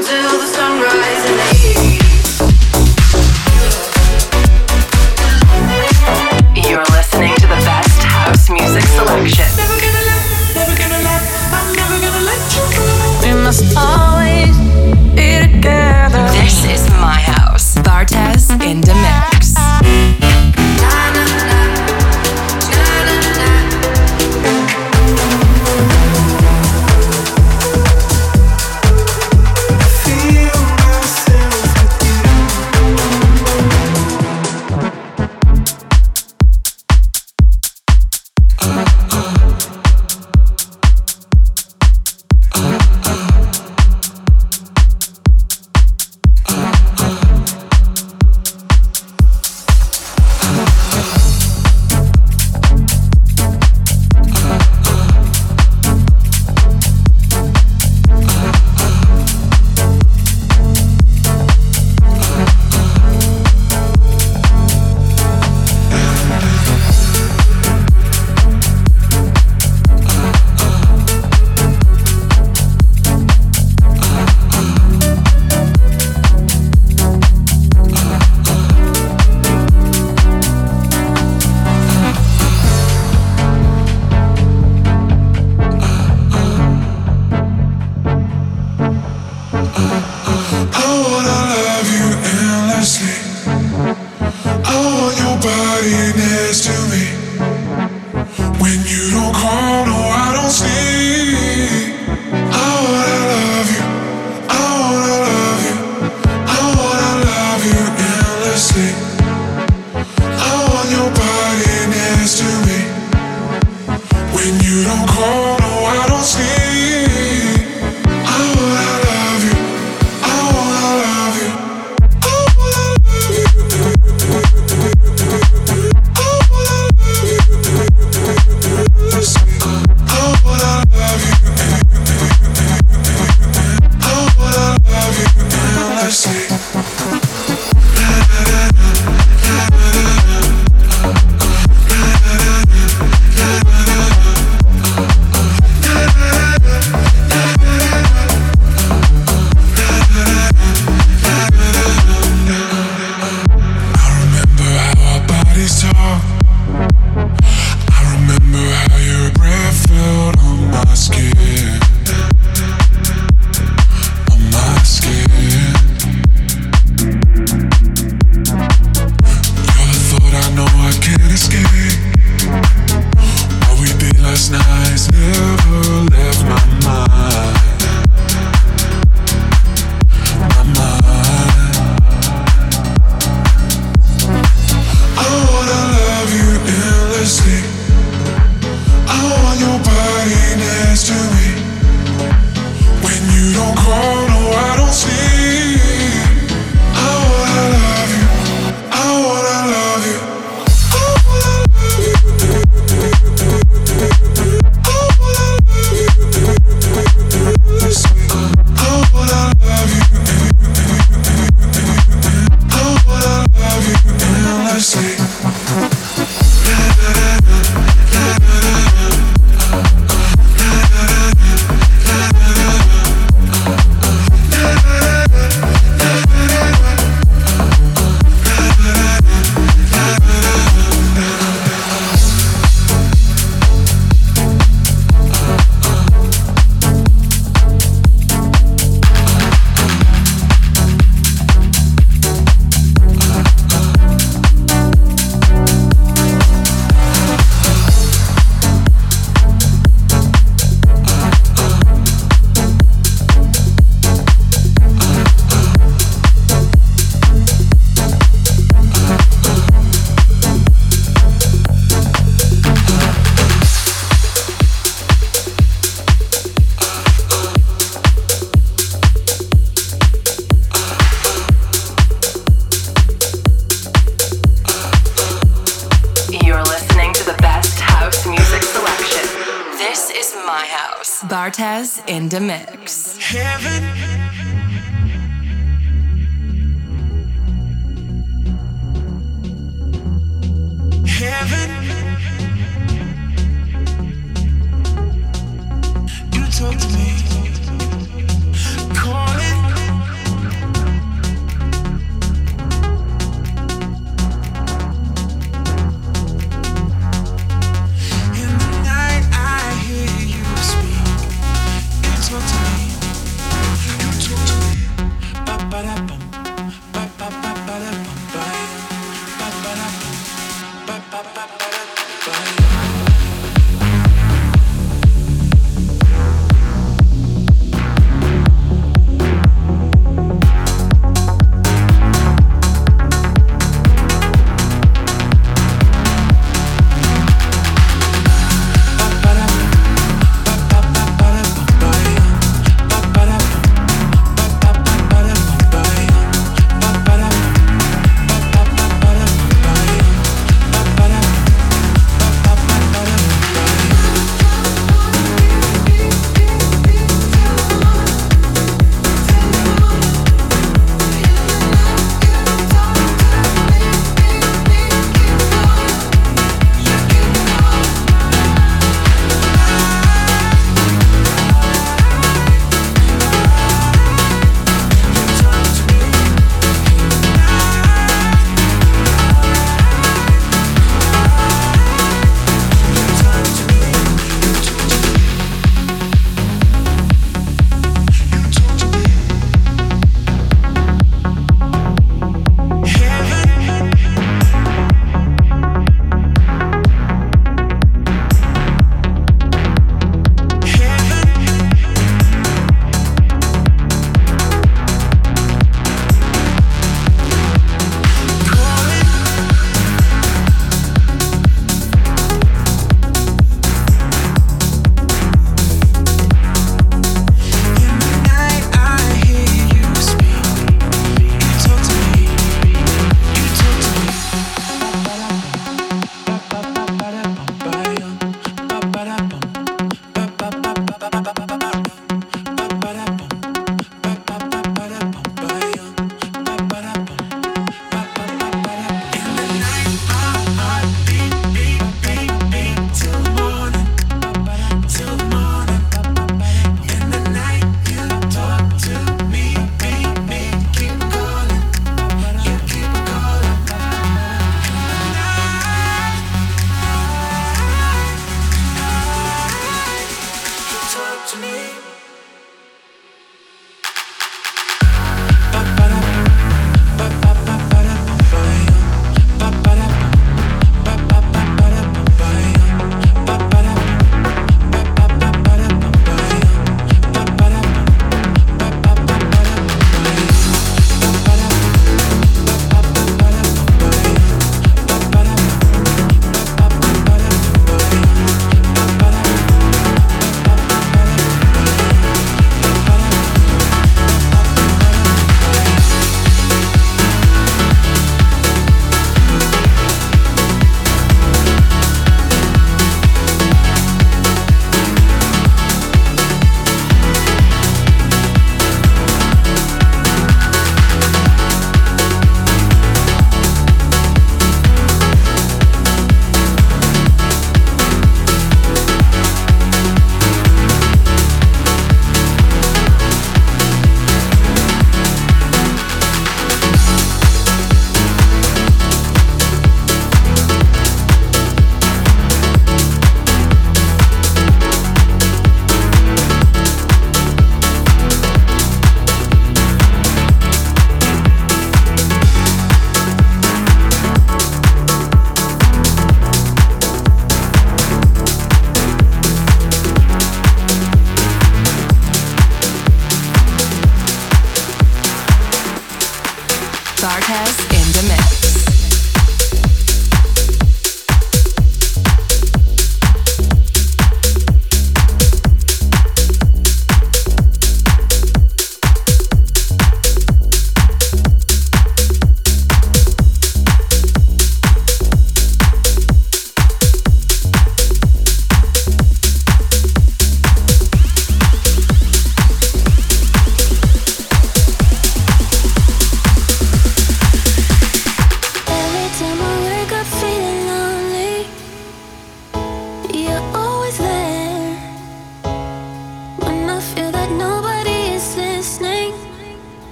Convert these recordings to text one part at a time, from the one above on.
talk to me.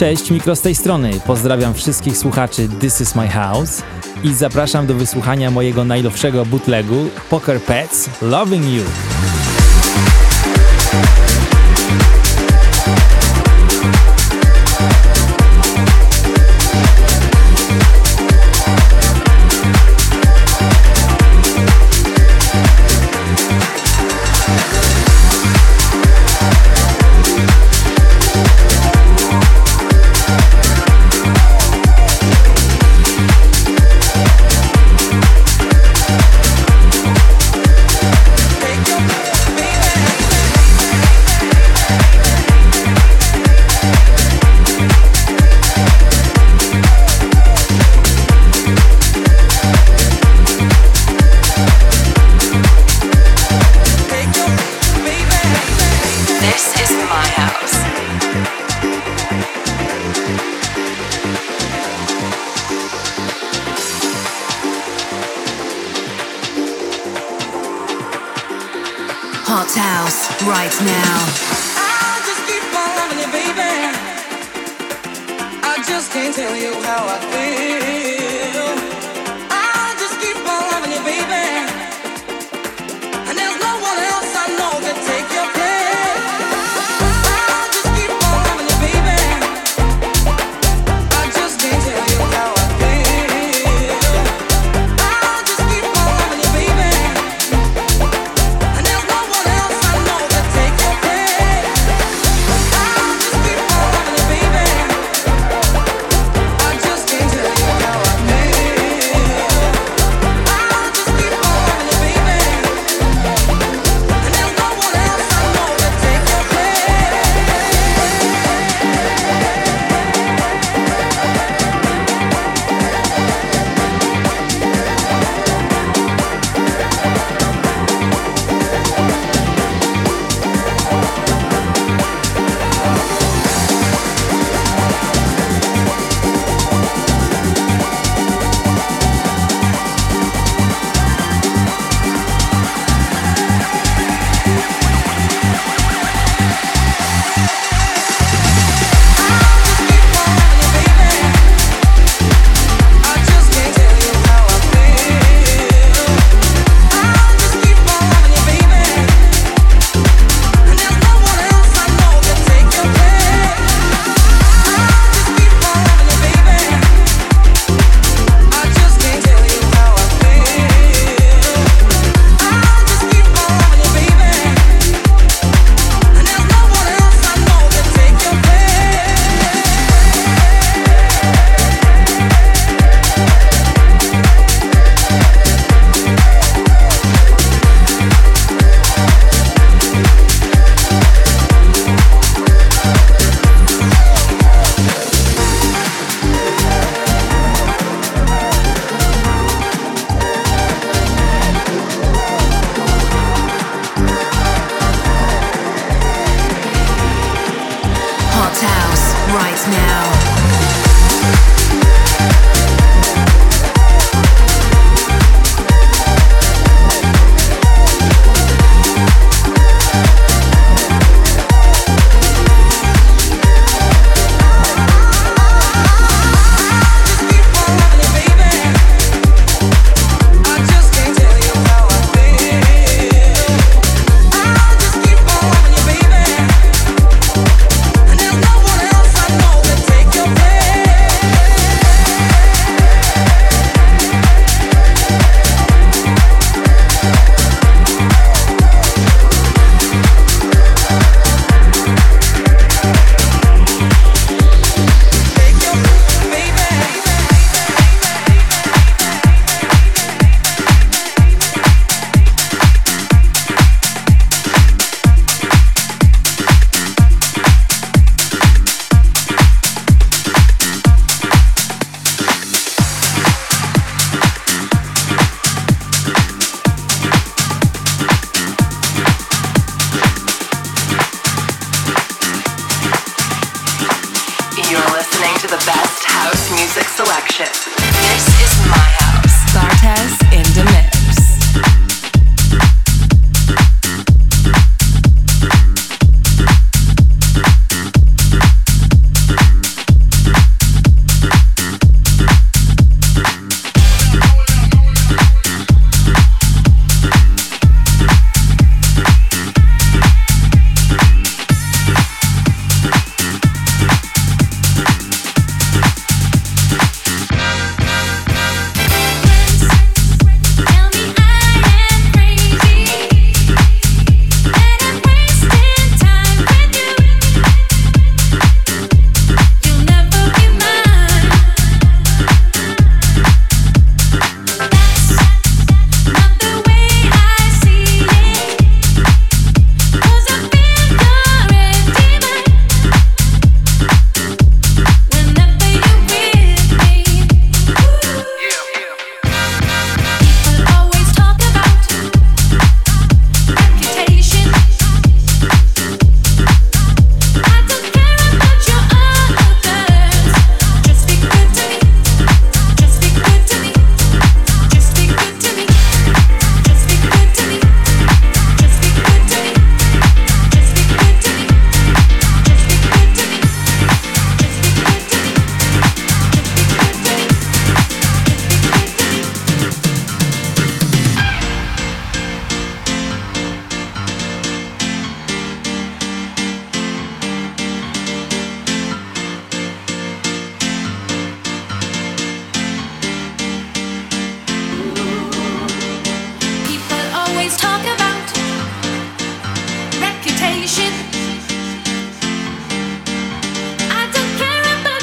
Cześć, Mikro z tej strony. Pozdrawiam wszystkich słuchaczy This is my house i zapraszam do wysłuchania mojego najnowszego bootlegu Poker Pets Loving You.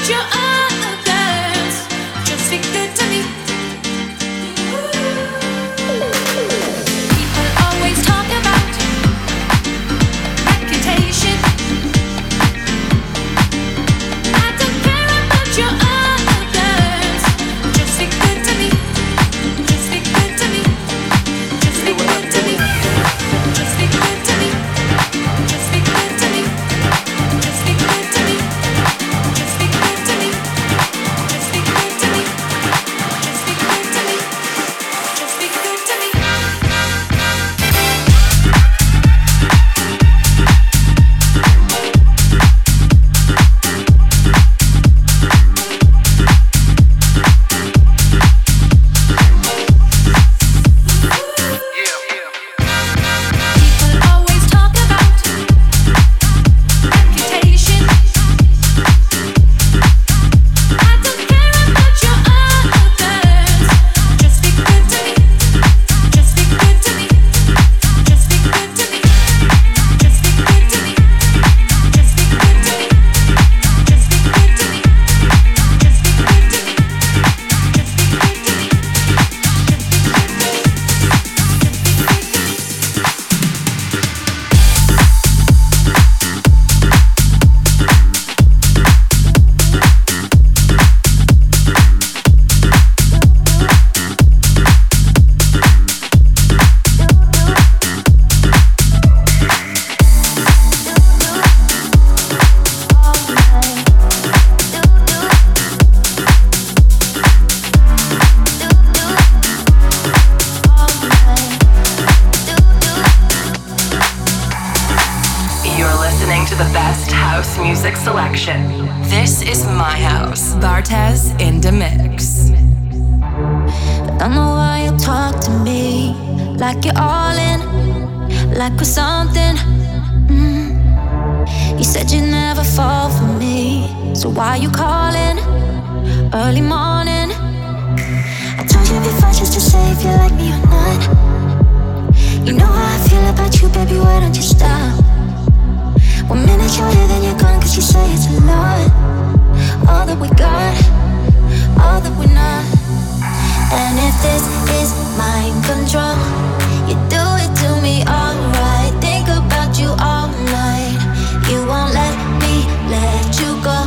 you we're something. Mm. You said you'd never fall for me, so why you calling early morning? I told you before just to say if you like me or not. You know how I feel about you, baby. Why don't you stop? One minute you're here, then you're gone, cause you say it's a lot. All that we got, all that we're not. And if this is mind control, you do it to me alright. Think about you all night. You won't let me let you go.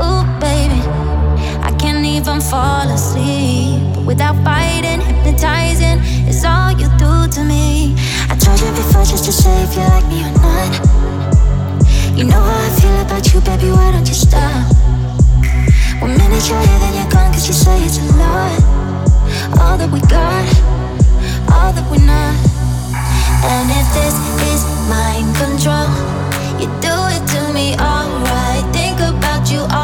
Ooh, baby. I can't even fall asleep without fighting. Hypnotizing is all you do to me. I told you before just to say if you like me or not. You know how I feel about you, baby. Why don't you stop? One minute you're here, then you're gone, cause you say it's a lot. All that we got, all that we're not. And if this is mind control, you do it to me alright. Think about you all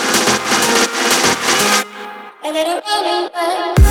little meaning, but.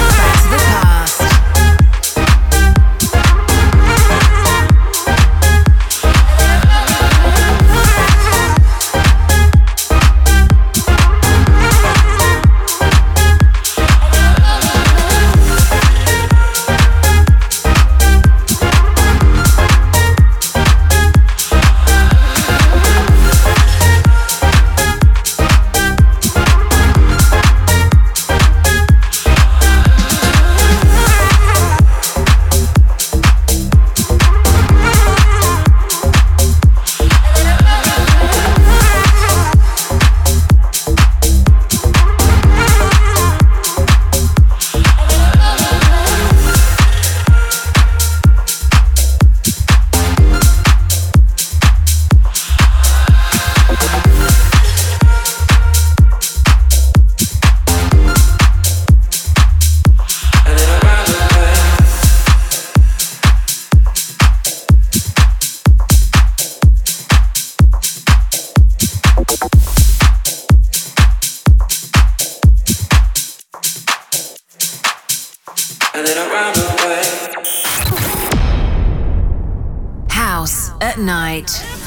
and then. House at night.